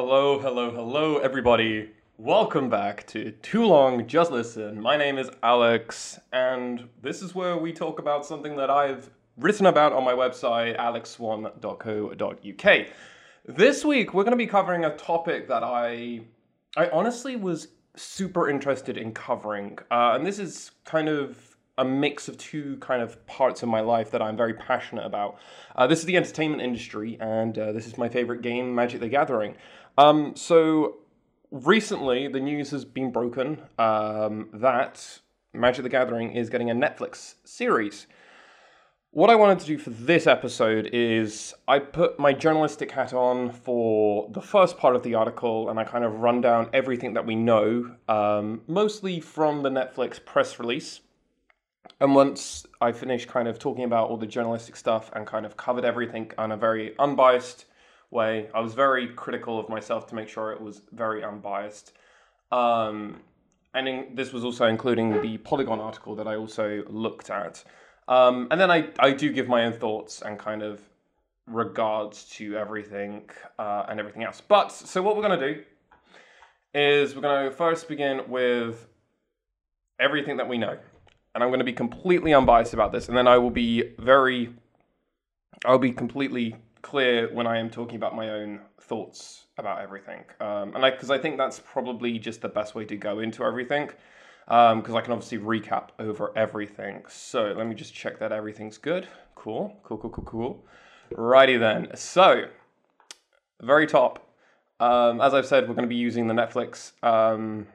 Hello, hello, hello, everybody. Welcome back to Too Long Just Listen. My name is Alex, and this is where we talk about something that I've written about on my website, alexswan.co.uk. This week, we're going to be covering a topic that I, I honestly was super interested in covering, uh, and this is kind of a mix of two kind of parts of my life that I'm very passionate about. Uh, this is the entertainment industry, and uh, this is my favorite game, Magic the Gathering. Um, so recently, the news has been broken um, that Magic the Gathering is getting a Netflix series. What I wanted to do for this episode is I put my journalistic hat on for the first part of the article and I kind of run down everything that we know, um, mostly from the Netflix press release. And once I finished kind of talking about all the journalistic stuff and kind of covered everything in a very unbiased way, I was very critical of myself to make sure it was very unbiased. Um, and in, this was also including the Polygon article that I also looked at. Um, and then I, I do give my own thoughts and kind of regards to everything uh, and everything else. But so what we're going to do is we're going to first begin with everything that we know and I'm going to be completely unbiased about this, and then I will be very, I'll be completely clear when I am talking about my own thoughts about everything, um, and because I, I, think that's probably just the best way to go into everything, because um, I can obviously recap over everything. So let me just check that everything's good. Cool, cool, cool, cool, cool. Righty then. So, very top. Um, as I've said, we're going to be using the Netflix um,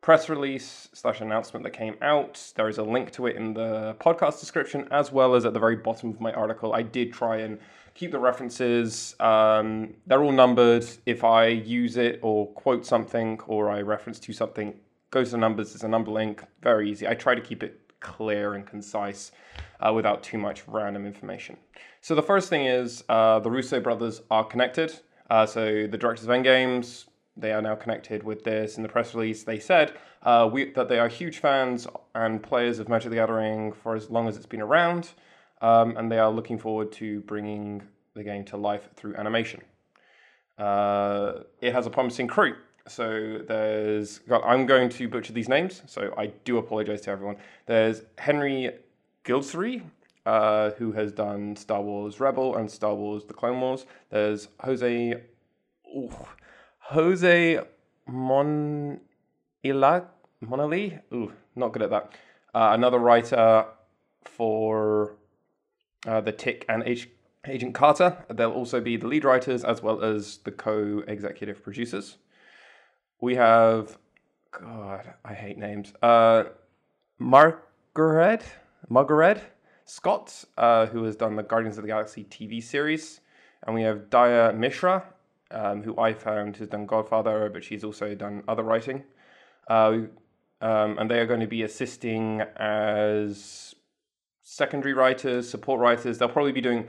press release slash announcement that came out. There is a link to it in the podcast description as well as at the very bottom of my article. I did try and keep the references. Um, they're all numbered. If I use it or quote something or I reference to something, goes to the numbers. It's a number link. Very easy. I try to keep it clear and concise uh, without too much random information. So the first thing is uh, the Russo brothers are connected. Uh, so the directors of Endgames, they are now connected with this. In the press release, they said uh, we, that they are huge fans and players of Magic the Gathering for as long as it's been around, um, and they are looking forward to bringing the game to life through animation. Uh, it has a promising crew. So there's, God, I'm going to butcher these names, so I do apologize to everyone. There's Henry Gilsary, uh, who has done Star Wars Rebel and Star Wars The Clone Wars. There's Jose. Ooh, Jose Mon Monali. Ooh, not good at that. Uh, another writer for uh, the Tick and H- Agent Carter. They'll also be the lead writers as well as the co-executive producers. We have, God, I hate names. Uh, Margaret Margaret Scott, uh, who has done the Guardians of the Galaxy TV series, and we have Daya Mishra, um, who I found has done Godfather, but she's also done other writing. Uh, um, and they are going to be assisting as secondary writers, support writers. They'll probably be doing,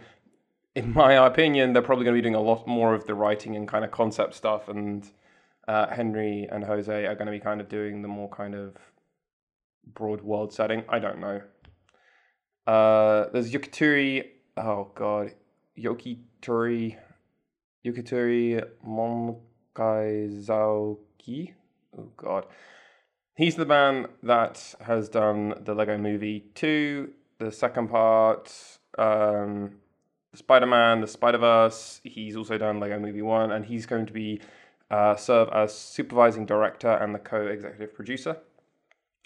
in my opinion, they're probably going to be doing a lot more of the writing and kind of concept stuff. And uh, Henry and Jose are going to be kind of doing the more kind of broad world setting. I don't know. Uh, there's Yukituri. Oh God, Yokitori Yukituri Monkaizoki. Oh god. He's the man that has done the Lego Movie 2, the second part, um, Spider-Man, the Spider-Verse. He's also done Lego Movie 1 and he's going to be uh, serve as supervising director and the co-executive producer.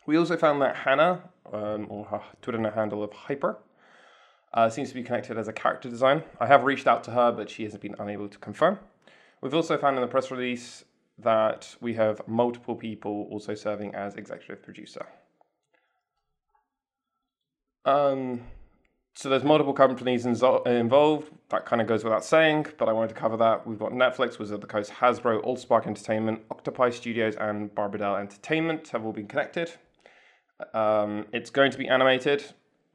We also found that Hannah, um, or her Twitter handle of Hyper, uh, seems to be connected as a character design. I have reached out to her, but she has been unable to confirm. We've also found in the press release that we have multiple people also serving as executive producer. Um, so there's multiple companies involved. That kind of goes without saying, but I wanted to cover that. We've got Netflix, Wizard of the Coast, Hasbro, Allspark Entertainment, Octopi Studios, and Barbadel Entertainment have all been connected. Um, it's going to be animated.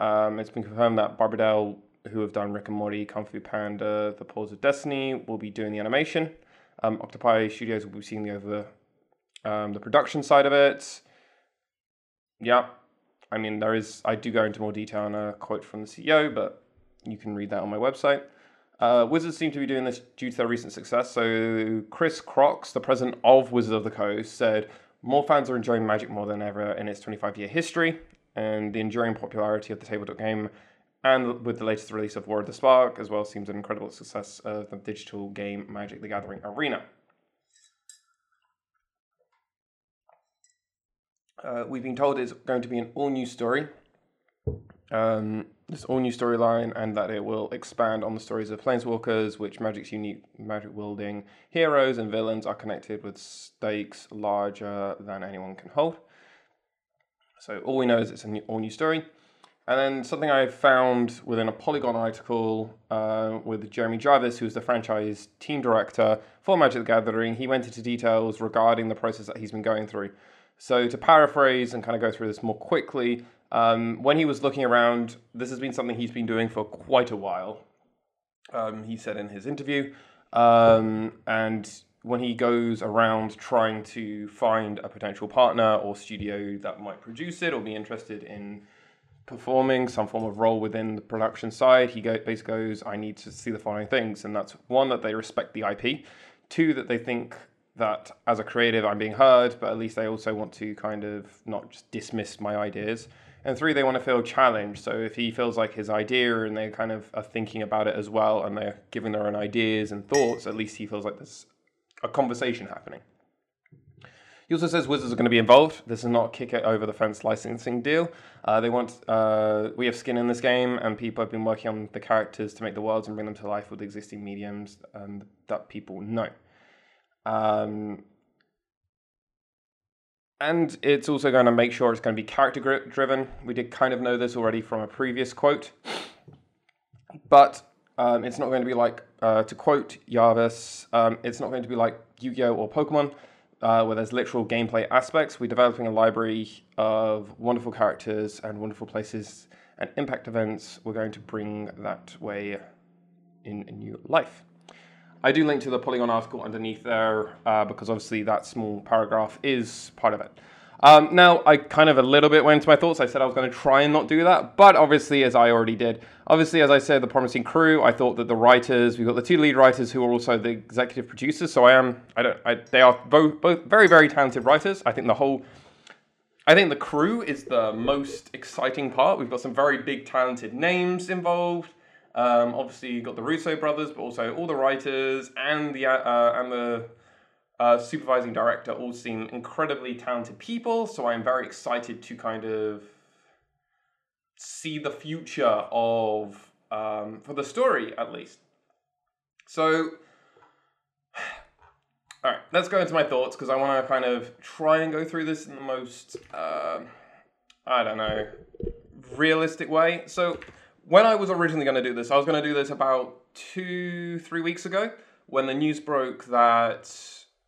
Um, it's been confirmed that Barbadel, who have done Rick and Morty, Kung Fu Panda, The Paws of Destiny, will be doing the animation. Um, Octopi Studios will be seeing the over um, the production side of it. Yeah, I mean there is. I do go into more detail in a quote from the CEO, but you can read that on my website. Uh, Wizards seem to be doing this due to their recent success. So Chris Cocks, the president of Wizards of the Coast, said more fans are enjoying Magic more than ever in its 25-year history, and the enduring popularity of the tabletop game, and with the latest release of War of the Spark as well, seems an incredible success of the digital game Magic: The Gathering Arena. Uh, we've been told it's going to be an all-new story. Um, this all-new storyline, and that it will expand on the stories of Planeswalkers, which Magic's unique magic-wielding heroes and villains are connected with stakes larger than anyone can hold. So all we know is it's an all-new story. And then something I found within a Polygon article uh, with Jeremy Jarvis, who's the franchise team director for Magic the Gathering, he went into details regarding the process that he's been going through. So to paraphrase and kind of go through this more quickly, um, when he was looking around, this has been something he's been doing for quite a while. Um, he said in his interview, um, and when he goes around trying to find a potential partner or studio that might produce it or be interested in performing some form of role within the production side, he go, basically goes, I need to see the following things. And that's one, that they respect the IP, two, that they think that as a creative I'm being heard, but at least they also want to kind of not just dismiss my ideas. And three, they want to feel challenged. So if he feels like his idea and they kind of are thinking about it as well and they're giving their own ideas and thoughts, at least he feels like there's a conversation happening. He also says Wizards are going to be involved. This is not kick it over the fence licensing deal. Uh, they want uh, we have skin in this game, and people have been working on the characters to make the worlds and bring them to life with existing mediums and that people know. Um, and it's also going to make sure it's going to be character driven. We did kind of know this already from a previous quote, but um, it's not going to be like, uh, to quote Jarvis, um, it's not going to be like Yu Gi Oh! or Pokemon, uh, where there's literal gameplay aspects. We're developing a library of wonderful characters and wonderful places and impact events. We're going to bring that way in a new life. I do link to the Polygon article underneath there uh, because obviously that small paragraph is part of it. Um, now, I kind of a little bit went into my thoughts. I said I was going to try and not do that, but obviously, as I already did, obviously, as I said, the promising crew. I thought that the writers, we've got the two lead writers who are also the executive producers. So I am, I don't, I, they are both both very very talented writers. I think the whole, I think the crew is the most exciting part. We've got some very big talented names involved. Um, obviously, you've got the Russo brothers, but also all the writers and the uh, and the uh, supervising director all seem incredibly talented people. So I'm very excited to kind of see the future of um, for the story at least. So. All right, let's go into my thoughts because I want to kind of try and go through this in the most, uh, I don't know, realistic way. So, when I was originally going to do this, I was going to do this about two, three weeks ago when the news broke that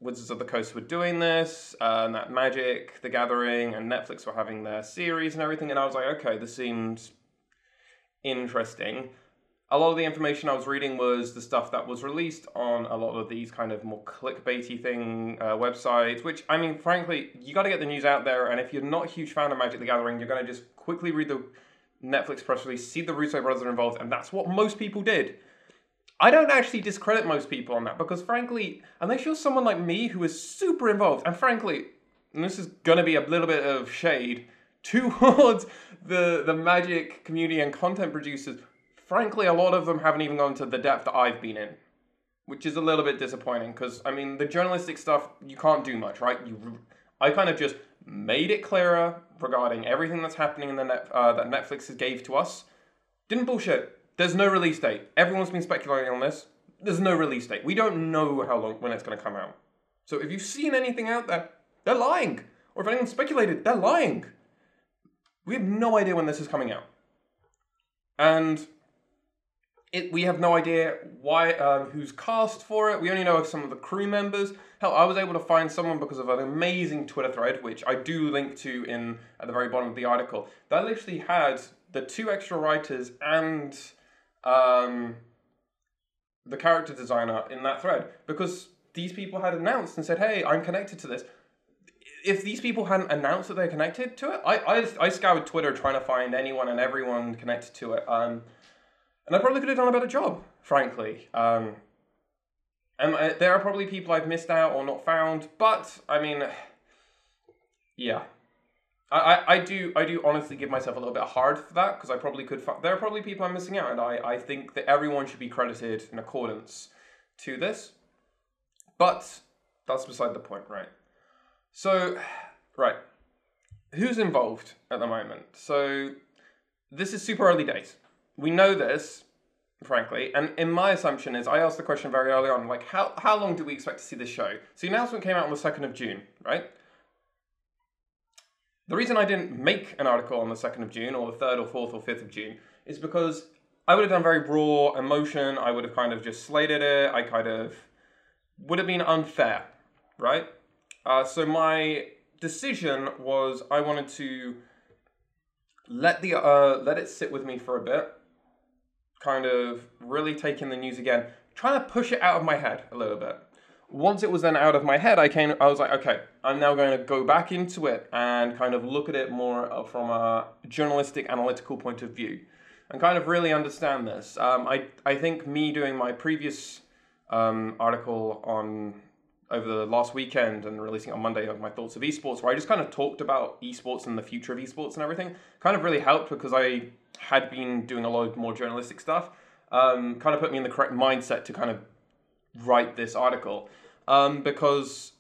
Wizards of the Coast were doing this, uh, and that Magic, The Gathering, and Netflix were having their series and everything. And I was like, okay, this seems interesting. A lot of the information I was reading was the stuff that was released on a lot of these kind of more clickbaity thing uh, websites, which, I mean, frankly, you got to get the news out there. And if you're not a huge fan of Magic the Gathering, you're going to just quickly read the Netflix press release, see the Russo brothers are involved, and that's what most people did. I don't actually discredit most people on that because, frankly, unless you're someone like me who is super involved, and frankly, and this is to be a little bit of shade towards the the magic community and content producers. Frankly, a lot of them haven't even gone to the depth that I've been in, which is a little bit disappointing because I mean the journalistic stuff you can't do much, right? You, I kind of just made it clearer regarding everything that's happening in the net, uh, that Netflix has gave to us. Didn't bullshit. There's no release date. Everyone's been speculating on this. There's no release date. We don't know how long when it's going to come out. So if you've seen anything out there, they're lying. Or if anyone speculated, they're lying. We have no idea when this is coming out. And it, we have no idea why uh, who's cast for it. We only know of some of the crew members. Hell, I was able to find someone because of an amazing Twitter thread, which I do link to in at the very bottom of the article. That literally had the two extra writers and um, the character designer in that thread because these people had announced and said, "Hey, I'm connected to this." If these people hadn't announced that they're connected to it, I I, I scoured Twitter trying to find anyone and everyone connected to it. Um, and I probably could have done a better job, frankly. Um, and uh, there are probably people I've missed out or not found, but I mean, yeah, I, I, I do I do honestly give myself a little bit hard for that because I probably could. There are probably people I'm missing out, and I, I think that everyone should be credited in accordance to this. But that's beside the point, right? So, right, who's involved at the moment? So, this is super early days. We know this, frankly, and in my assumption is I asked the question very early on, like how how long do we expect to see this show? So the announcement came out on the second of June, right? The reason I didn't make an article on the 2nd of June or the 3rd or 4th or 5th of June is because I would have done very raw emotion. I would have kind of just slated it. I kind of would have been unfair, right? Uh, so my decision was I wanted to let the uh, let it sit with me for a bit, kind of really taking the news again, trying to push it out of my head a little bit once it was then out of my head, I came. I was like, okay, I'm now going to go back into it and kind of look at it more uh, from a journalistic, analytical point of view, and kind of really understand this. Um, I I think me doing my previous um, article on over the last weekend and releasing on Monday of my thoughts of esports, where I just kind of talked about esports and the future of esports and everything, kind of really helped because I had been doing a lot of more journalistic stuff. Um, kind of put me in the correct mindset to kind of write this article um, because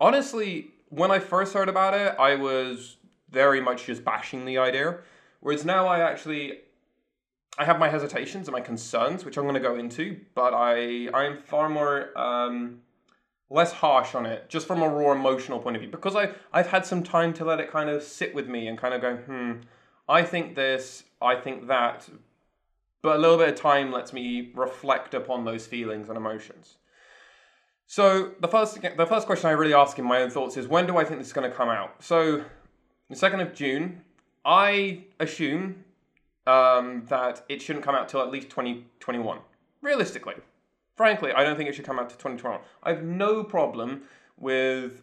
honestly, when I first heard about it, I was very much just bashing the idea. Whereas now I actually I have my hesitations and my concerns, which I'm going to go into, but I I am far more um, less harsh on it, just from a raw emotional point of view, because I I've had some time to let it kind of sit with me and kind of go, hmm, I think this, I think that, but a little bit of time lets me reflect upon those feelings and emotions. So the first the first question I really ask in my own thoughts is when do I think this is going to come out? So the second of June, I assume um, that it shouldn't come out till at least 2021. Realistically, frankly, I don't think it should come out to 2021. I have no problem with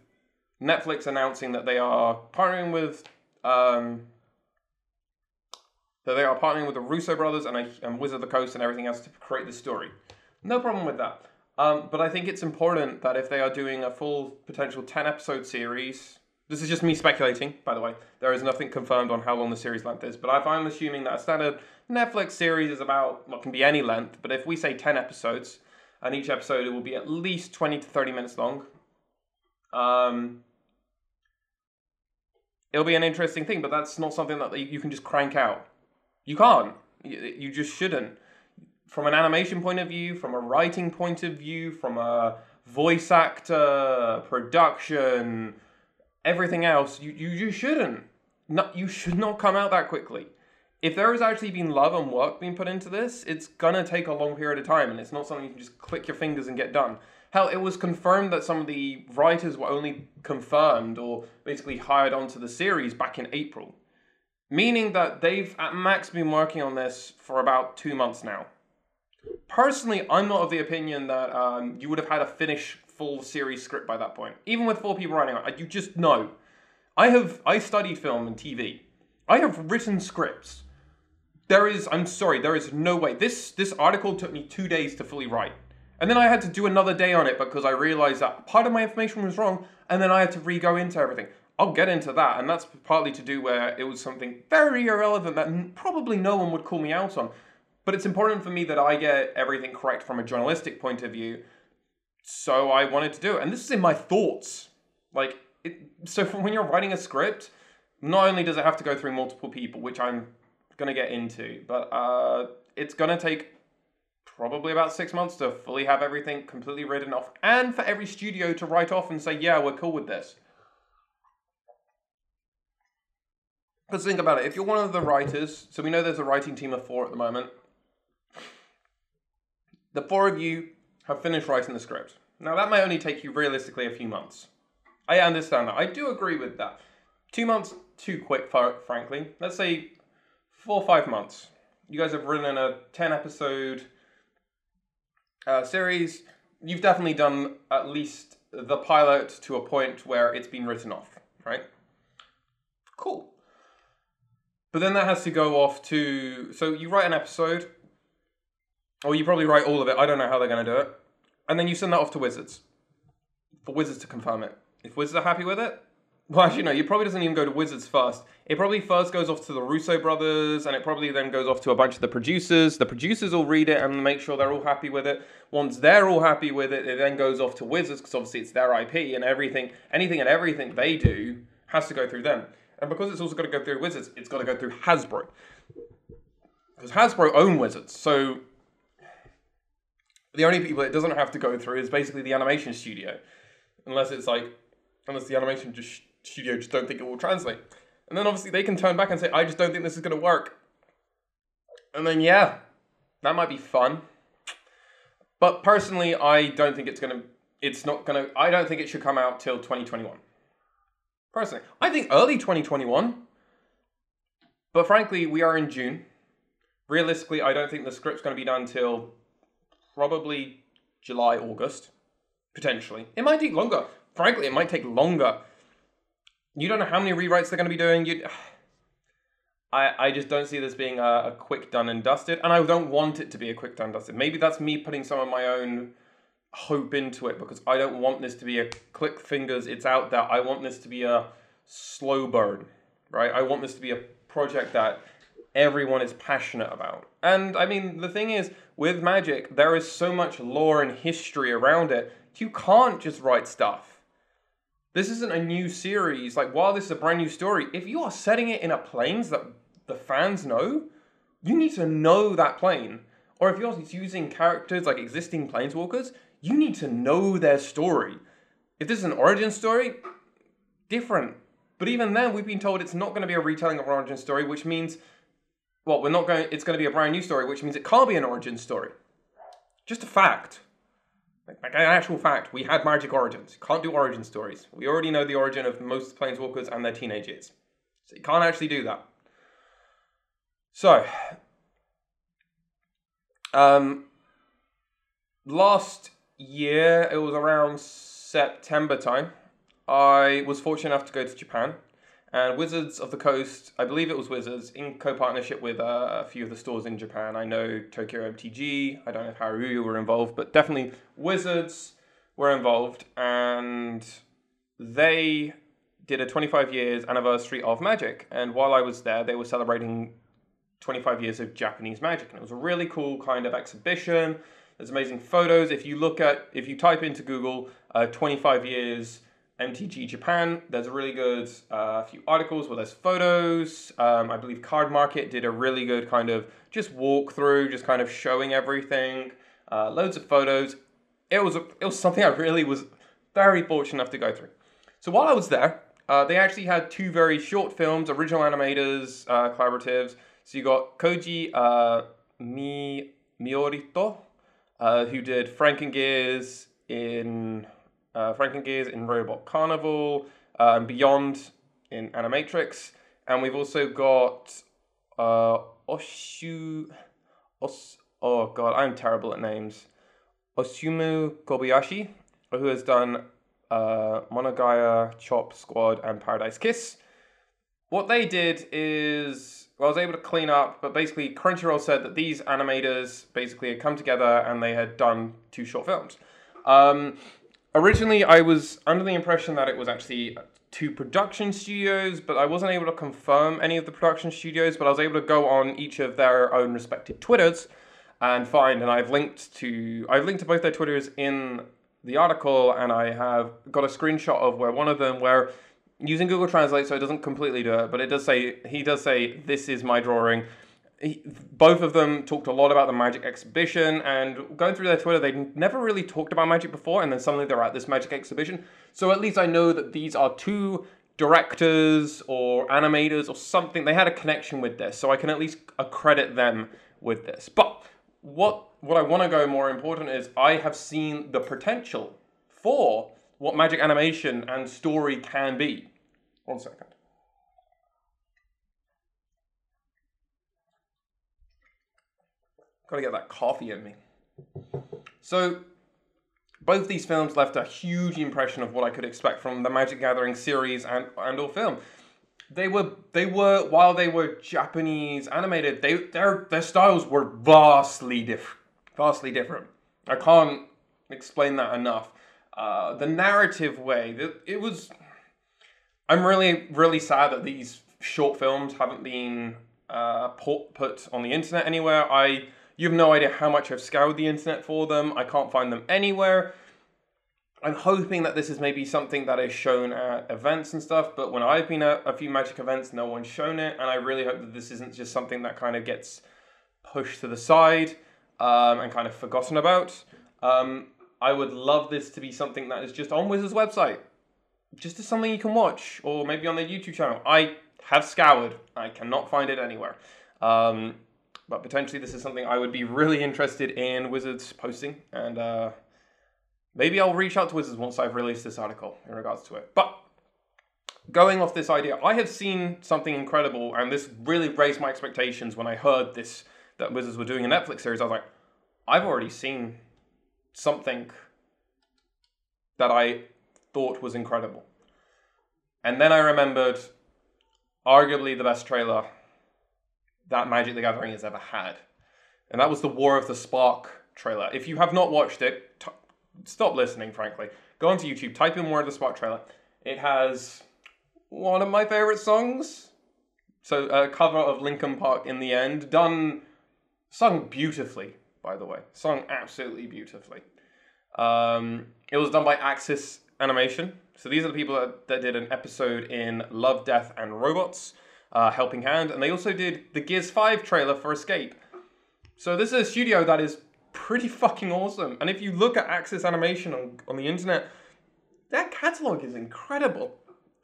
Netflix announcing that they are partnering with um, that they are partnering with the Russo brothers and, and Wizard of the Coast and everything else to create this story. No problem with that. Um, but I think it's important that if they are doing a full potential 10 episode series, this is just me speculating, by the way. There is nothing confirmed on how long the series length is, but if I'm assuming that a standard Netflix series is about what can be any length, but if we say 10 episodes, and each episode will be at least 20 to 30 minutes long, um, it'll be an interesting thing, but that's not something that you can just crank out. You can't. You just shouldn't. From an animation point of view, from a writing point of view, from a voice actor, production, everything else, you, you, shouldn't. Not, you should not come out that quickly. If there has actually been love and work being put into this, it's gonna take a long period of time, and it's not something you can just click your fingers and get done. Hell, it was confirmed that some of the writers were only confirmed or basically hired onto the series back in April meaning that they've at max been working on this for about two months now. Personally, I'm not of the opinion that um, you would have had a finished full series script by that point, even with four people writing it. You just know. I have I studied film and TV. I have written scripts. There is I'm sorry, there is no way. This this article took me two days to fully write. And then I had to do another day on it because I realized that part of my information was wrong, and then I had to re-go into everything. I'll get into that, and that's partly to do where it was something very irrelevant that probably no one would call me out on. But it's important for me that I get everything correct from a journalistic point of view, so I wanted to do it. And this is in my thoughts. Like, it, so when you're writing a script, not only does it have to go through multiple people, which I'm gonna get into, but uh, it's gonna take probably about six months to fully have everything completely written off, and for every studio to write off and say, yeah, we're cool with this. Because think about it. If you're one of the writers, so we know there's a writing team of four at the moment. The four of you have finished writing the script. Now that may only take you realistically a few months. I understand that. I do agree with that. Two months too quick, frankly. Let's say four or five months. You guys have written a ten episode uh, series. You've definitely done at least the pilot to a point where it's been written off, right? Cool. But then that has to go off to. So you write an episode, or you probably write all of it. I don't know how they're going to do it. And then you send that off to Wizards for Wizards to confirm it. If Wizards are happy with it, well, actually, no, it probably doesn't even go to Wizards first. It probably first goes off to the Russo brothers, and it probably then goes off to a bunch of the producers. The producers will read it and make sure they're all happy with it. Once they're all happy with it, it then goes off to Wizards, because obviously it's their IP, and everything, anything and everything they do has to go through them. And because it's also got to go through Wizards, it's got to go through Hasbro. Because Hasbro own Wizards, so the only people it doesn't have to go through is basically the animation studio, unless it's like, unless the animation just studio just don't think it will translate. And then obviously they can turn back and say, I just don't think this is going to work. And then, yeah, that might be fun. But personally, I don't think it's going to, it's not going to, I don't think it should come out till 2021. Personally, I think early 2021. But frankly, we are in June. Realistically, I don't think the script's going to be done till probably July, August. Potentially. It might take longer. Frankly, it might take longer you don't know how many rewrites they're going to be doing. You, I, I just don't see this being a, a, quick done and dusted, and I don't want it to be a quick done and dusted. Maybe that's me putting some of my own hope into it because I don't want this to be a click fingers, it's out there. I want this to be a slow burn, right? I want this to be a project that everyone is passionate about. And I mean, the thing is, with Magic, there is so much lore and history around it. You can't just write stuff this isn't a new series. Like, while this is a brand new story, if you are setting it in a planes that the fans know, you need to know that plane. Or if you're using characters like existing planeswalkers, you need to know their story. If this is an origin story, different. But even then, we've been told it's not going to be a retelling of an origin story, which means, well, we're not going. It's going to be a brand new story, which means it can't be an origin story. Just a fact. Like an actual fact, we had Magic Origins. Can't do origin stories. We already know the origin of most Planeswalkers and their teenage years. So you can't actually do that. So, um, last year, it was around September time, I was fortunate enough to go to Japan and Wizards of the Coast, I believe it was Wizards, in co partnership with uh, a few of the stores in Japan. I know Tokyo MTG, I don't know if Hareruya were involved, but definitely Wizards were involved. And they did a 25 years anniversary of Magic. And while I was there, they were celebrating 25 years of Japanese Magic. And it was a really cool kind of exhibition. There's amazing photos. If you look at, if you type into Google uh, 25 years MTG Japan. There's a really good uh, few articles where there's photos. Um, I believe Card Market did a really good kind of just walkthrough, just kind of showing everything. Uh, loads of photos. It was a, it was something I really was very fortunate enough to go through. So while I was there, uh, they actually had two very short films, original animators, uh, collaboratives. So you got Koji uh, Mi Miorito, uh, who did Frankengears in uh, Frankengears in Robot Carnival, uh, and Beyond in Animatrix. And we've also got uh, Oshu. Os, oh god, I'm terrible at names. Osamu Kobayashi, who has done uh, Monogaya, Chop Squad, and Paradise Kiss. What they did is, well, I was able to clean up, but basically, Crunchyroll said that these animators basically had come together and they had done two short films. Um, originally I was under the impression that it was actually two production studios, but I wasn't able to confirm any of the production studios, but I was able to go on each of their own respective Twitters and find, and I've linked to, I've linked to both their Twitters in the article, and I have got a screenshot of where one of them, where using Google Translate, so it doesn't completely do it, but it does say, he does say, this is my drawing, he, both of them talked a lot about the Magic exhibition, and going through their Twitter, they never really talked about Magic before, and then suddenly they're at this Magic exhibition. So at least I know that these are two directors or animators or something. They had a connection with this, so I can at least accredit them with this. But what what I want to go more important is I have seen the potential for what Magic animation and story can be. One second. Gotta get that coffee in me. So, both these films left a huge impression of what I could expect from the Magic Gathering series and, and or film. They were they were while they were Japanese animated, they their their styles were vastly different vastly different. I can't explain that enough. Uh, the narrative way that it was. I'm really, really sad that these short films haven't been uh, put, put on the internet anywhere. I, you have no idea how much I've scoured the internet for them. I can't find them anywhere. I'm hoping that this is maybe something that is shown at events and stuff, but when I've been at a few magic events, no one's shown it, and I really hope that this isn't just something that kind of gets pushed to the side um, and kind of forgotten about. Um, I would love this to be something that is just on Wizard's website, just as something you can watch, or maybe on their YouTube channel. I have scoured, I cannot find it anywhere. Um, but potentially, this is something I would be really interested in Wizards posting, and uh, Maybe I'll reach out to Wizards once I've released this article in regards to it. But going off this idea, I have seen something incredible, and this really raised my expectations when I heard this that Wizards were doing a Netflix series. I was like, I've already seen something that I thought was incredible. And then I remembered arguably the best trailer that Magic the Gathering has ever had. And that was the War of the Spark trailer. If you have not watched it, t- stop listening, frankly. Go onto YouTube, type in War of the Spark trailer. It has one of my favorite songs. So a cover of Linkin Park in the end, done, sung beautifully, by the way, sung absolutely beautifully. Um, it was done by Axis Animation. So these are the people that, that did an episode in Love, Death, and Robots, uh, Helping Hand, and they also did the Gears 5 trailer for Escape. So this is a studio that is pretty fucking awesome. And if you look at Axis Animation on, on the internet, their catalog is incredible.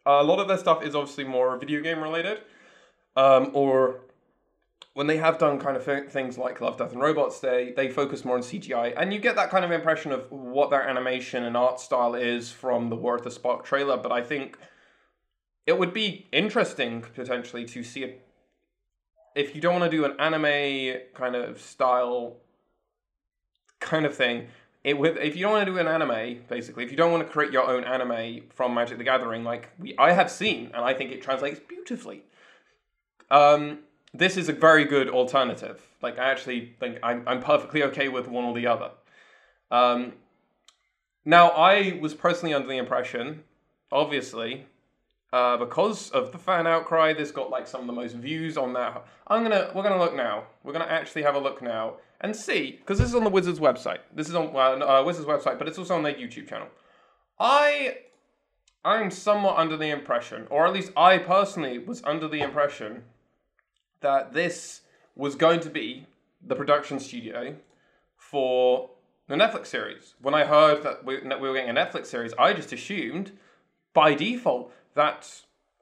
Uh, a lot of their stuff is obviously more video game related, um, or when they have done kind of th- things like Love, Death, and Robots, they they focus more on CGI, and you get that kind of impression of what their animation and art style is from the War of the Spark trailer. But I think it would be interesting potentially to see it if you don't want to do an anime kind of style kind of thing. It with if you don't want to do an anime, basically, if you don't want to create your own anime from Magic the Gathering, like we I have seen, and I think it translates beautifully. Um, this is a very good alternative. Like I actually think I'm I'm perfectly okay with one or the other. Um, now I was personally under the impression, obviously, uh, because of the fan outcry, this got like some of the most views on that. I'm gonna we're gonna look now. We're gonna actually have a look now and see, because this is on the Wizards website. This is on uh, Wizards website, but it's also on their YouTube channel. I I'm somewhat under the impression, or at least I personally was under the impression, that this was going to be the production studio for the Netflix series. When I heard that we, we were getting a Netflix series, I just assumed by default that,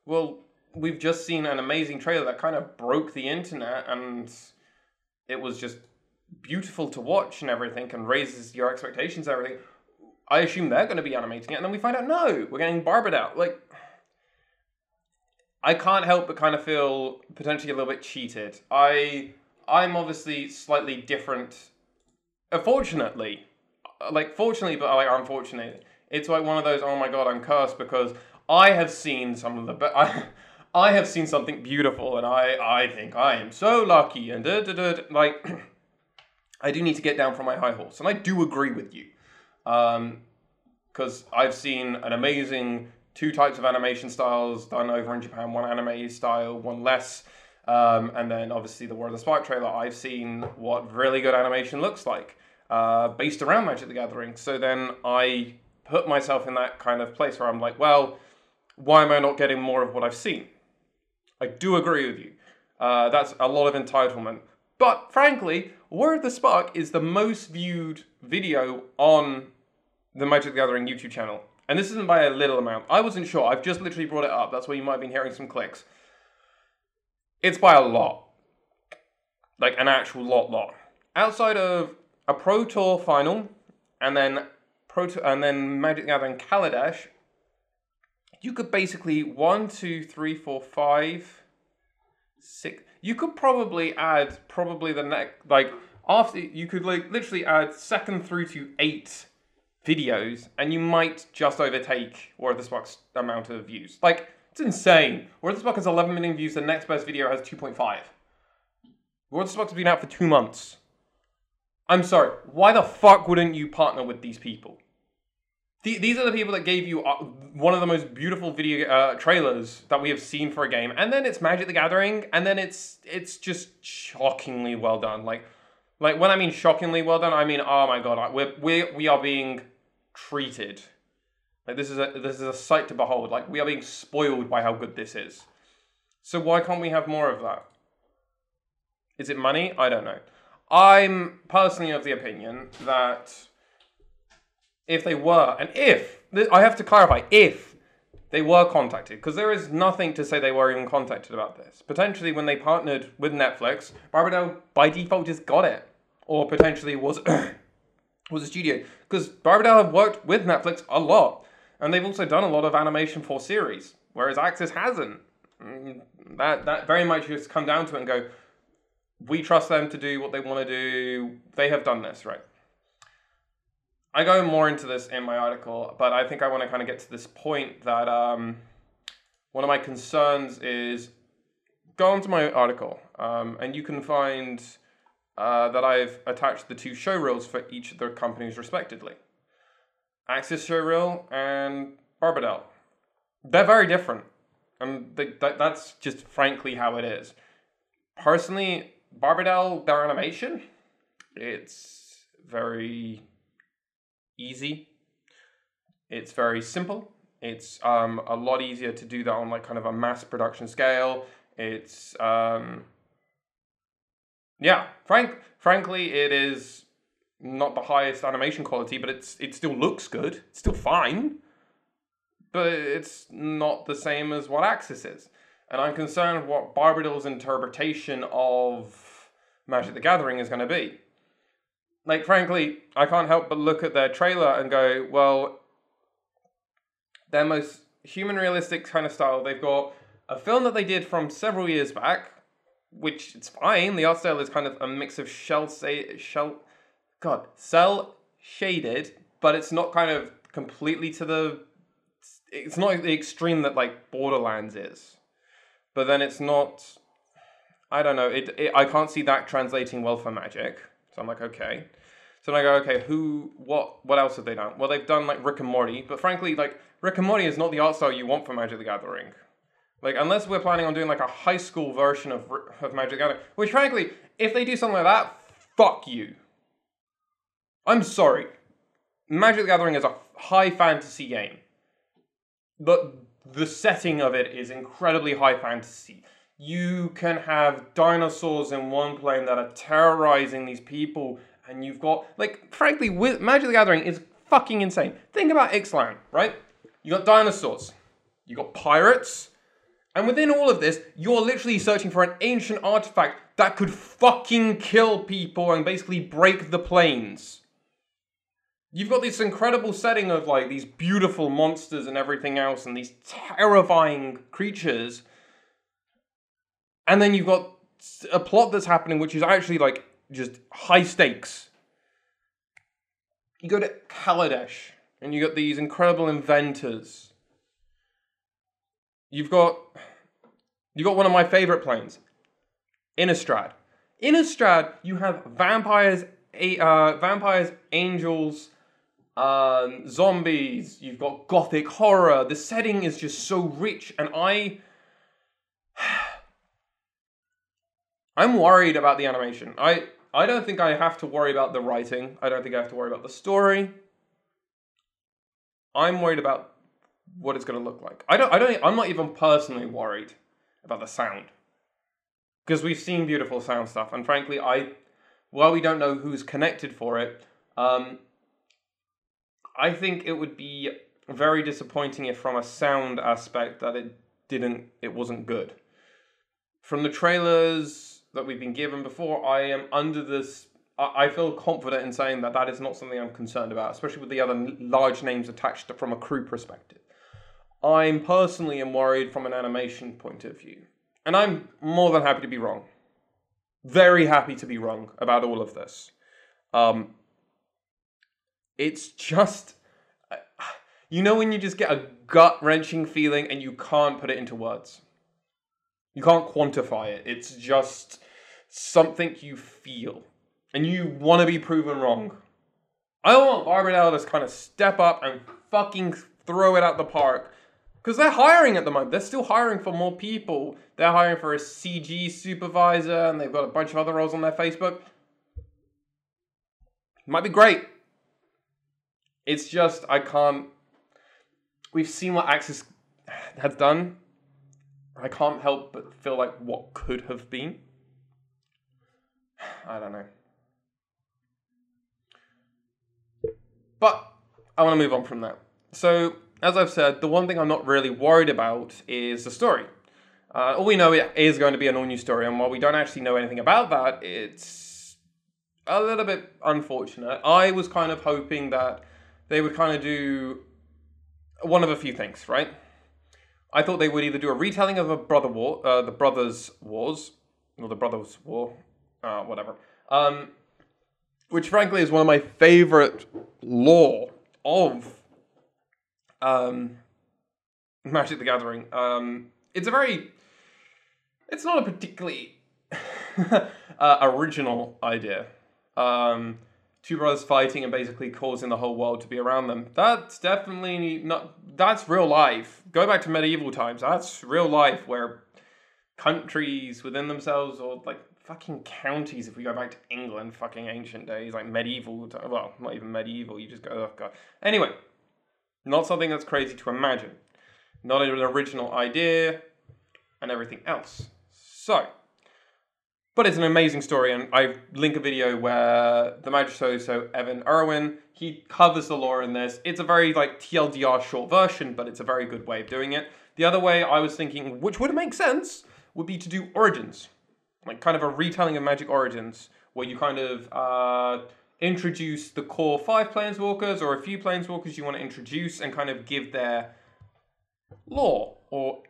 well, we've just seen an amazing trailer that kind of broke the internet and it was just beautiful to watch and everything and raises your expectations and everything. I assume they're going to be animating it, and then we find out no, we're getting Barbara out. Like, I can't help but kind of feel potentially a little bit cheated. I I'm obviously slightly different. Uh, unfortunately, uh, like fortunately, but like unfortunately, it's like one of those. Oh my god, I'm cursed because I have seen some of the. Be- I, I have seen something beautiful, and I I think I am so lucky, and da, da, da, like. I do need to get down from my high horse, and I do agree with you, because um, I've seen an amazing two types of animation styles done over in Japan. One anime style, one less, um, and then obviously the War of the Spark trailer. I've seen what really good animation looks like uh, based around Magic the Gathering. So then I put myself in that kind of place where I'm like, well, why am I not getting more of what I've seen? I do agree with you. Uh, that's a lot of entitlement. But frankly, War of the Spark is the most viewed video on the Magic the Gathering YouTube channel. And this isn't by a little amount. I wasn't sure. I've just literally brought it up. That's why you might have been hearing some clicks. It's by a lot. Like an actual lot, lot. Outside of a Pro Tour final and then Pro Tour, and then Magic the Gathering Kaladesh, you could basically one, two, three, four, five, six you could probably add probably the next like after you could like literally add second through to eight videos and you might just overtake War of the Spark's amount of views. Like it's insane. War of the Spark has 11 million views. The next best video has 2.5. War of the Spark has been out for two months. I'm sorry. Why the fuck wouldn't you partner with these people? The, these are the people that gave you uh, one of the most beautiful video uh, trailers that we have seen for a game, and then it's Magic the Gathering, and then it's it's just shockingly well done. Like, like when I mean shockingly well done, I mean oh my god, we we we are being treated. Like this is a this is a sight to behold. Like we are being spoiled by how good this is. So why can't we have more of that? Is it money? I don't know. I'm personally of the opinion that if they were, and if, I have to clarify, if they were contacted, because there is nothing to say they were even contacted about this. Potentially, when they partnered with Netflix, Barbadel by default just got it, or potentially was was a studio, because Barbadel have worked with Netflix a lot, and they've also done a lot of animation for series, whereas Axis hasn't. Mm, that that very much just come down to it and go, we trust them to do what they want to do. They have done this, right? I go more into this in my article, but I think I want to kind of get to this point that um, one of my concerns is go onto my article, um, and you can find uh, that I've attached the two show reels for each of the companies respectively. Axis Showreel and Barbadel. They're very different. And they, that, that's just frankly how it is. Personally, Barbadel, their animation, it's very easy. It's very simple. It's um, a lot easier to do that on like kind of a mass production scale. It's um, yeah, frank frankly, it is not the highest animation quality, but it's it still looks good. It's still fine, but it's not the same as what Axis is. And I'm concerned what Barbadel's interpretation of Magic the Gathering is going to be. Like, frankly, I can't help but look at their trailer and go, well, their most human realistic kind of style, they've got a film that they did from several years back, which it's fine. The art style is kind of a mix of shell, say, shell, God, cell shaded, but it's not kind of completely to the, it's not the extreme that like Borderlands is. But then it's not I don't know. It, it I can't see that translating well for Magic. So I'm like, okay. So then I go, okay, who, what, what else have they done? Well, they've done like Rick and Morty, but frankly, like Rick and Morty is not the art style you want for Magic the Gathering. Like, unless we're planning on doing like a high school version of of Magic the Gathering, which frankly, if they do something like that, fuck you. I'm sorry. Magic the Gathering is a high fantasy game, but the setting of it is incredibly high fantasy you can have dinosaurs in one plane that are terrorizing these people, and you've got like frankly, with Magic the Gathering is fucking insane. Think about Ixalan, right? You got dinosaurs, you got pirates, and within all of this, you're literally searching for an ancient artifact that could fucking kill people and basically break the planes. You've got this incredible setting of like these beautiful monsters and everything else, and these terrifying creatures and then you've got a plot that's happening which is actually like just high stakes. You go to Kaladesh and you got these incredible inventors. You've got you've got one of my favorite planes, Innistrad. Innistrad, you have vampires, uh, vampires, angels, um, zombies. You've got gothic horror. The setting is just so rich, and I I'm worried about the animation. I I don't think I have to worry about the writing. I don't think I have to worry about the story. I'm worried about what it's going to look like. I don't I don't I'm not even personally worried about the sound. Because we've seen beautiful sound stuff and frankly I while we don't know who's connected for it, um, I think it would be very disappointing if from a sound aspect that it didn't it wasn't good. From the trailers that we've been given before, I am under this. I feel confident in saying that that is not something I'm concerned about, especially with the other large names attached from a crew perspective. I'm personally am worried from an animation point of view, and I'm more than happy to be wrong. Very happy to be wrong about all of this. Um, it's just, you know, when you just get a gut wrenching feeling and you can't put it into words. You can't quantify it. It's just something you feel. and you want to be proven wrong, I want Barbadell to kind of step up and fucking throw it out the park. Because they're hiring at the moment. They're still hiring for more people. They're hiring for a CG supervisor, and they've got a bunch of other roles on their Facebook. Might be great. It's just, I can't. We've seen what Axis has done. I can't help but feel like what could have been. I don't know. But I want to move on from that. So, as I've said, the one thing I'm not really worried about is the story. Uh, all we know is going to be an all new story, and while we don't actually know anything about that, it's a little bit unfortunate. I was kind of hoping that they would kind of do one of a few things, right? I thought they would either do a retelling of a brother war, uh, the brothers' wars, or the brothers' war, uh, whatever. Um, which frankly is one of my favorite lore of um, Magic the Gathering. Um, it's a very, it's not a particularly uh, original idea. Um, two brothers fighting and basically causing the whole world to be around them. That's definitely not, that's real life. Go back to medieval times. That's real life where countries within themselves or like fucking counties if we go back to England, fucking ancient days, like medieval, well, not even medieval, you just go, oh god. Anyway, not something that's crazy to imagine. Not an original idea and everything else. So, but it's an amazing story, and I link a video where the Magic so Evan Erwin he covers the lore in this. It's a very like TLDR short version, but it's a very good way of doing it. The other way I was thinking, which would make sense, would be to do Origins like kind of a retelling of Magic Origins, where you kind of uh, introduce the core five planeswalkers or a few planeswalkers you want to introduce and kind of give their lore or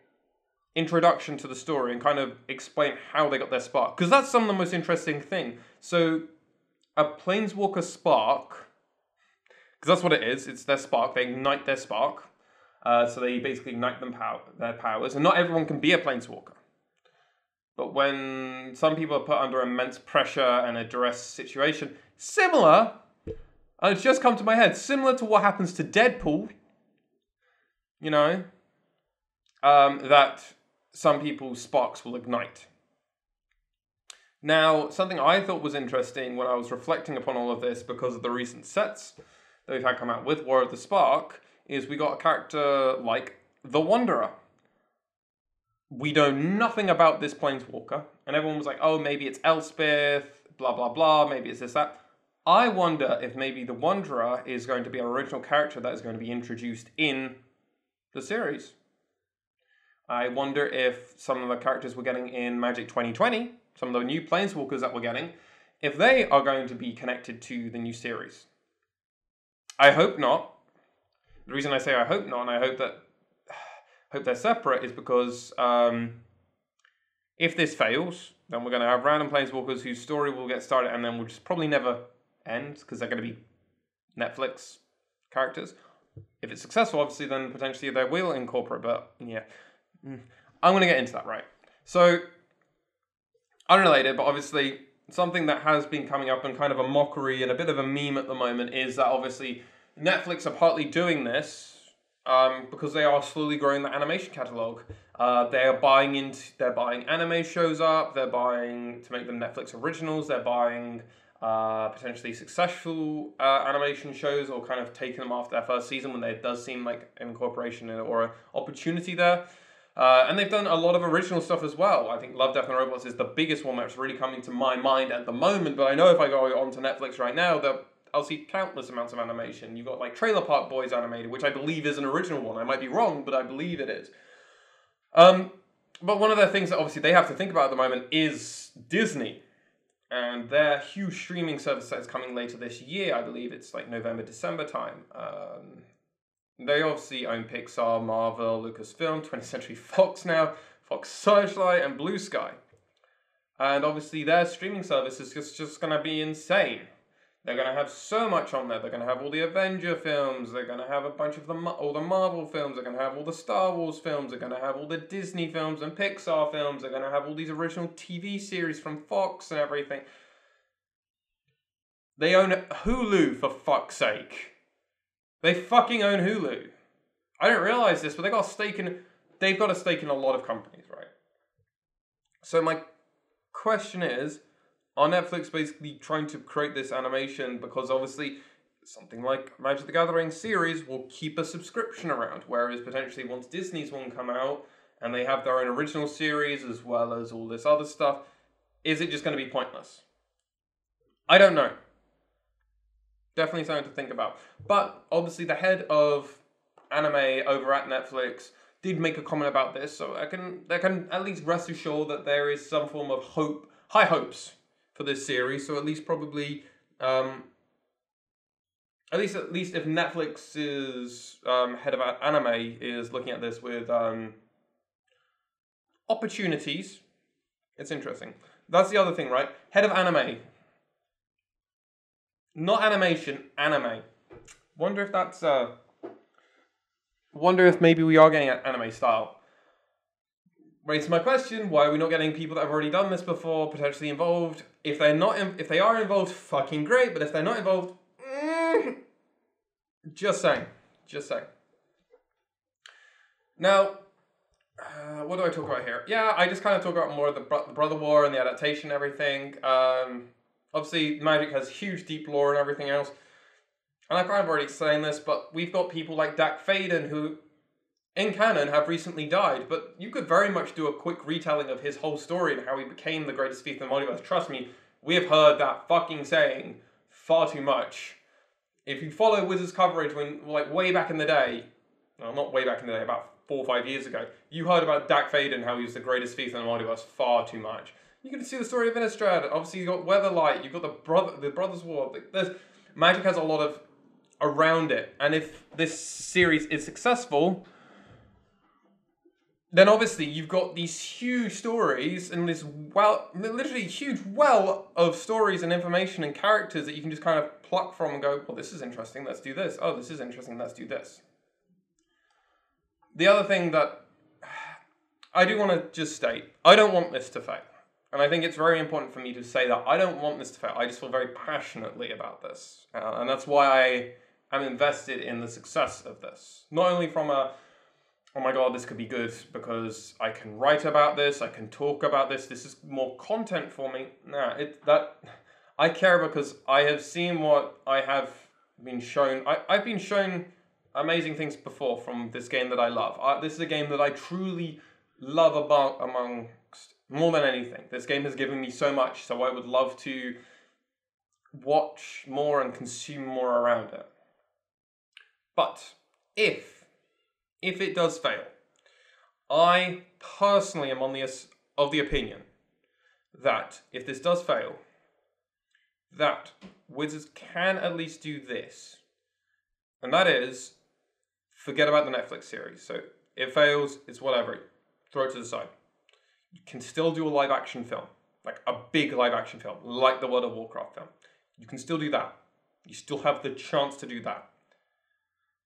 introduction to the story and kind of explain how they got their spark. Because that's some of the most interesting thing. So a planeswalker spark, because that's what it is, it's their spark, they ignite their spark. Uh, so they basically ignite them power, their powers, and not everyone can be a planeswalker. But when some people are put under immense pressure and a duress situation, similar, and it's just come to my head, similar to what happens to Deadpool, you know, um, that some people's sparks will ignite. Now, something I thought was interesting when I was reflecting upon all of this because of the recent sets that we've had come out with War of the Spark is we got a character like the Wanderer we know nothing about this planeswalker, and everyone was like, oh, maybe it's Elspeth, blah, blah, blah, maybe it's this, that. I wonder if maybe the Wanderer is going to be an original character that is going to be introduced in the series. I wonder if some of the characters we're getting in Magic 2020, some of the new planeswalkers that we're getting, if they are going to be connected to the new series. I hope not. The reason I say I hope not, and I hope that hope they're separate is because um, if this fails, then we're going to have random planeswalkers whose story will get started and then will just probably never end because they're going to be Netflix characters. If it's successful, obviously, then potentially they will incorporate. But yeah, mm, I'm going to get into that right. So unrelated, but obviously something that has been coming up and kind of a mockery and a bit of a meme at the moment is that obviously Netflix are partly doing this um, because they are slowly growing the animation catalog. Uh, they are buying into, they're buying anime shows up. They're buying to make them Netflix originals. They're buying uh, potentially successful uh, animation shows, or kind of taking them after their first season when there does seem like an incorporation or an opportunity there. Uh, and they've done a lot of original stuff as well. I think Love, Death, and Robots is the biggest one that's really coming to my mind at the moment. But I know if I go onto Netflix right now, that I'll see countless amounts of animation. You've got like Trailer Park Boys animated, which I believe is an original one. I might be wrong, but I believe it is. Um, but one of the things that obviously they have to think about at the moment is Disney and their huge streaming service that is coming later this year. I believe it's like November, December time. Um, they obviously own Pixar, Marvel, Lucasfilm, 20th Century Fox now, Fox Searchlight, and Blue Sky. And obviously their streaming service is just, just going to be insane. They're going to have so much on there. They're going to have all the Avenger films. They're going to have a bunch of the all the Marvel films. They're going to have all the Star Wars films. They're going to have all the Disney films and Pixar films. They're going to have all these original TV series from Fox and everything. They own Hulu for fuck's sake. They fucking own Hulu. I didn't realize this, but they got a stake in. They've got a stake in a lot of companies, right? So my question is, are Netflix basically trying to create this animation because obviously something like Magic the Gathering series will keep a subscription around, whereas potentially once Disney's one come out and they have their own original series as well as all this other stuff, is it just going to be pointless? I don't know. Definitely something to think about. But obviously, the head of anime over at Netflix did make a comment about this, so I can I can at least rest assured that there is some form of hope, high hopes for this series. So at least probably, um, at least at least if Netflix's um, head of anime is looking at this with um, opportunities, it's interesting. That's the other thing, right? Head of anime, not animation, anime. Wonder if that's uh. Wonder if maybe we are getting an anime style raises my question: Why are we not getting people that have already done this before potentially involved? If they're not, in, if they are involved, fucking great. But if they're not involved, mm, just saying, just saying. Now, uh, what do I talk about here? Yeah, I just kind of talk about more of the, bro- the brother war and the adaptation and everything. Um, obviously, Magic has huge deep lore and everything else. And I've kind of already explained this, but we've got people like Dack Fayden who in canon have recently died, but you could very much do a quick retelling of his whole story and how he became the greatest thief in the multiverse. Trust me, we have heard that fucking saying far too much. If you follow Wizards coverage when like way back in the day, well not way back in the day, about four or five years ago, you heard about Dack Fayden, how he was the greatest thief in the multiverse far too much. You can see the story of Innistrad. Obviously, you got Weatherlight. You've got the brother, the Brothers' War. There's Magic has a lot of around it, and if this series is successful, then obviously you've got these huge stories and this well, literally huge well of stories and information and characters that you can just kind of pluck from and go, well, this is interesting, let's do this. Oh, this is interesting, let's do this. The other thing that I do want to just state, I don't want this to fail. And I think it's very important for me to say that I don't want this to fail. I just feel very passionately about this. Uh, and that's why I am invested in the success of this. Not only from a oh my god, this could be good because I can write about this, I can talk about this, this is more content for me. Nah, it that I care because I have seen what I have been shown. I, I've been shown amazing things before from this game that I love. I, this is a game that I truly love about amongst more than anything. This game has given me so much, so I would love to watch more and consume more around it. But if if it does fail, I personally am on the of the opinion that if this does fail, that Wizards can at least do this, and that is forget about the Netflix series. So it fails, it's whatever. Throw it to the side. You can still do a live action film, like a big live action film, like the World of Warcraft film. You can still do that. You still have the chance to do that.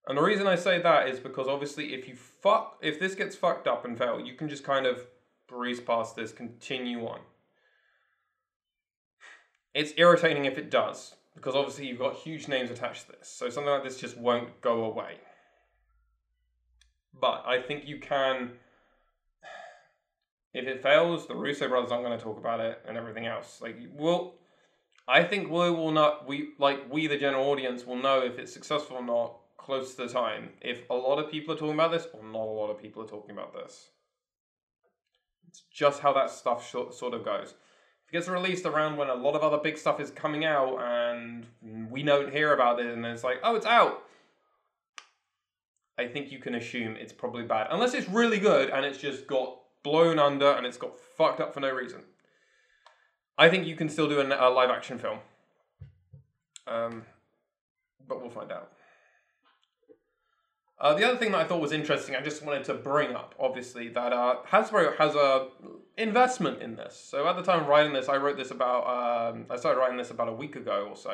And the reason I say that is because obviously if you fuck if this gets fucked up and fail, you can just kind of breeze past this, continue on. It's irritating if it does, because obviously you've got huge names attached to this. So something like this just won't go away. But I think you can if it fails, the Russo brothers aren't going to talk about it and everything else. Like we'll I think we will not we like we the general audience will know if it's successful or not close to the time if a lot of people are talking about this or not a lot of people are talking about this. It's just how that stuff sort of goes. If it gets released around when a lot of other big stuff is coming out and we don't hear about it and it's like, oh, it's out. I think you can assume it's probably bad. Unless it's really good and it's just got blown under and it's got fucked up for no reason. I think you can still do a, a live action film. Um, but we'll find out. Uh, the other thing that I thought was interesting, I just wanted to bring up, obviously, that uh, Hasbro has a investment in this. So at the time of writing this, I wrote this about, um, I started writing this about a week ago or so.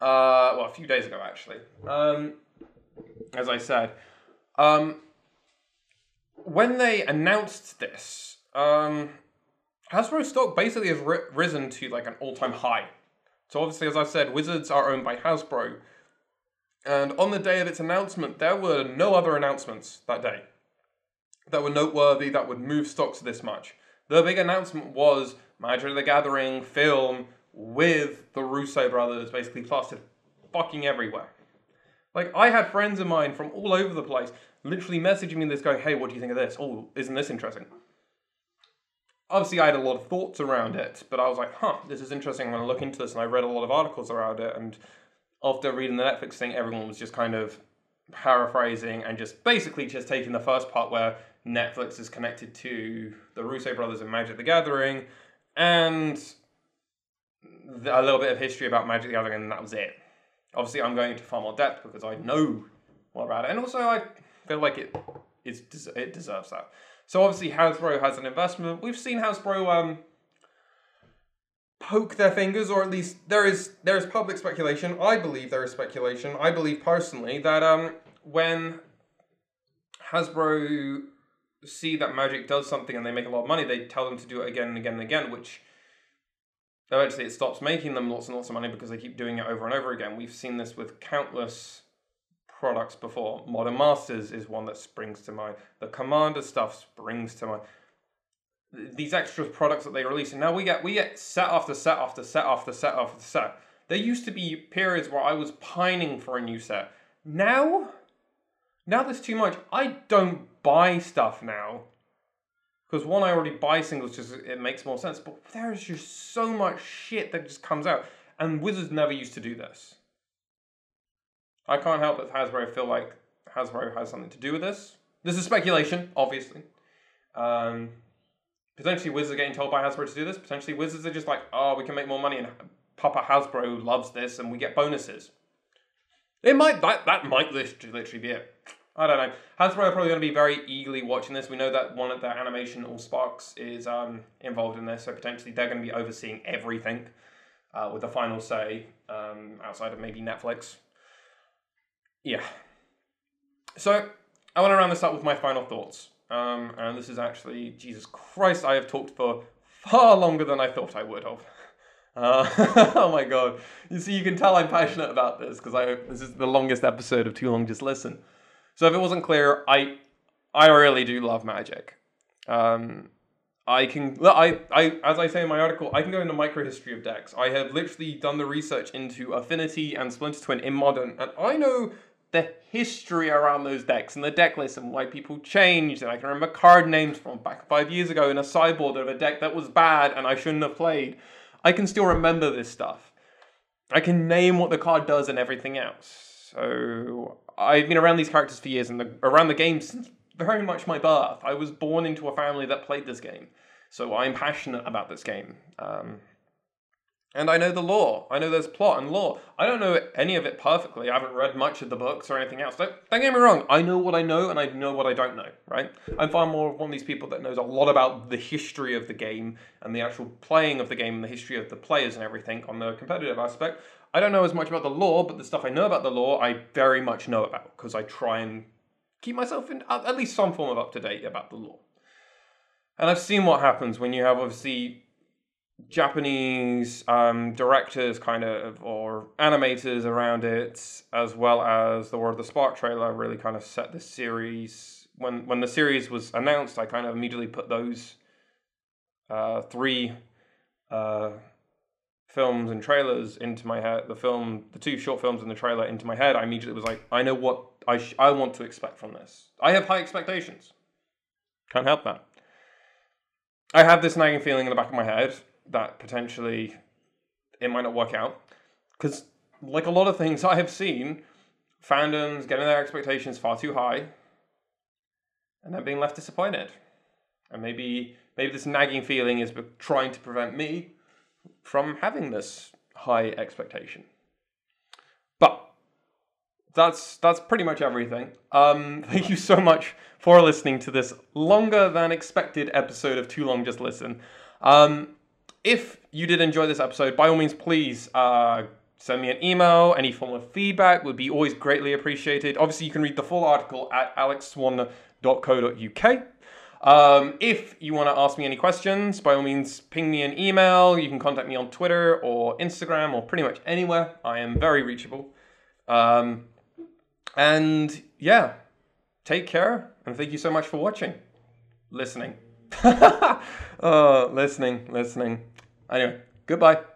Uh, well, a few days ago, actually. Um, as I said. Um, when they announced this, um, Hasbro stock basically has ri- risen to like an all-time high. So obviously, as I said, Wizards are owned by Hasbro. And on the day of its announcement, there were no other announcements that day that were noteworthy that would move stocks this much. The big announcement was Magic the Gathering film with the Russo brothers basically plastered fucking everywhere. Like, I had friends of mine from all over the place literally messaging me this going, hey, what do you think of this? Oh, isn't this interesting? Obviously, I had a lot of thoughts around it, but I was like, huh, this is interesting. I'm going to look into this. And I read a lot of articles around it. And after reading the Netflix thing, everyone was just kind of paraphrasing and just basically just taking the first part where Netflix is connected to the Russo brothers and Magic the Gathering and a little bit of history about Magic the Gathering, and that was it. Obviously, I'm going into far more depth because I know more about it, and also I feel like it it deserves that. So obviously, Hasbro has an investment. We've seen Hasbro um, poke their fingers, or at least there is there is public speculation. I believe there is speculation. I believe personally that um, when Hasbro see that Magic does something and they make a lot of money, they tell them to do it again and again and again, which eventually it stops making them lots and lots of money because they keep doing it over and over again. We've seen this with countless products before. Modern Masters is one that springs to mind. The Commander stuff springs to mind. These extra products that they release, and now we get we get set after set after set after set after set. There used to be periods where I was pining for a new set. Now, now there's too much. I don't buy stuff now because one, I already buy singles, just it makes more sense. But there's just so much shit that just comes out, and Wizards never used to do this. I can't help but Hasbro feel like Hasbro has something to do with this. This is speculation, obviously. Um, potentially, Wizards are getting told by Hasbro to do this. Potentially, Wizards are just like, oh, we can make more money, and Papa Hasbro loves this, and we get bonuses. It might that that might literally, be it. I don't know. Hasbro are probably going to be very eagerly watching this. We know that one of their animation, All Sparks, is um, involved in this, so potentially they're going to be overseeing everything uh, with the final say um, outside of maybe Netflix. Yeah. So I want to round this up with my final thoughts. Um, and this is actually, Jesus Christ, I have talked for far longer than I thought I would have. Uh, oh my god! You see, you can tell I'm passionate about this because I this is the longest episode of Too Long Just Listen. So if it wasn't clear, I I really do love magic. Um, I can I, I as I say in my article, I can go into micro history of decks. I have literally done the research into Affinity and Splinter Twin in modern, and I know the history around those decks and the deck list and why people changed. And I can remember card names from back five years ago in a sideboard of a deck that was bad and I shouldn't have played. I can still remember this stuff. I can name what the card does and everything else. So I've been around these characters for years and the, around the game since very much my birth. I was born into a family that played this game, so I'm passionate about this game. Um, and I know the lore. I know there's plot and lore. I don't know any of it perfectly. I haven't read much of the books or anything else. Don't, don't get me wrong. I know what I know and I know what I don't know, right? I'm far more one of these people that knows a lot about the history of the game and the actual playing of the game and the history of the players and everything on the competitive aspect. I don't know as much about the lore, but the stuff I know about the lore, I very much know about because I try and keep myself in at least some form of up to date about the lore. And I've seen what happens when you have obviously Japanese um, directors, kind of, or animators around it, as well as the War of the Spark trailer, really kind of set the series. When when the series was announced, I kind of immediately put those uh, three uh, films and trailers into my head, the film, the two short films and the trailer into my head, I immediately was like, I know what I, sh- I want to expect from this. I have high expectations. Can't help that. I have this nagging feeling in the back of my head that potentially it might not work out. Because, like a lot of things I have seen, fandoms getting their expectations far too high and then being left disappointed. And maybe maybe this nagging feeling is trying to prevent me from having this high expectation. But that's that's pretty much everything. Um, thank you so much for listening to this longer than expected episode of Too Long Just Listen. Um, if you did enjoy this episode, by all means, please uh, send me an email. Any form of feedback would be always greatly appreciated. Obviously, you can read the full article at alexswan.co.uk. Um, if you want to ask me any questions, by all means, ping me an email. You can contact me on Twitter or Instagram or pretty much anywhere. I am very reachable. Um, and yeah, take care and thank you so much for watching, listening. uh, listening, listening. Anyway, goodbye.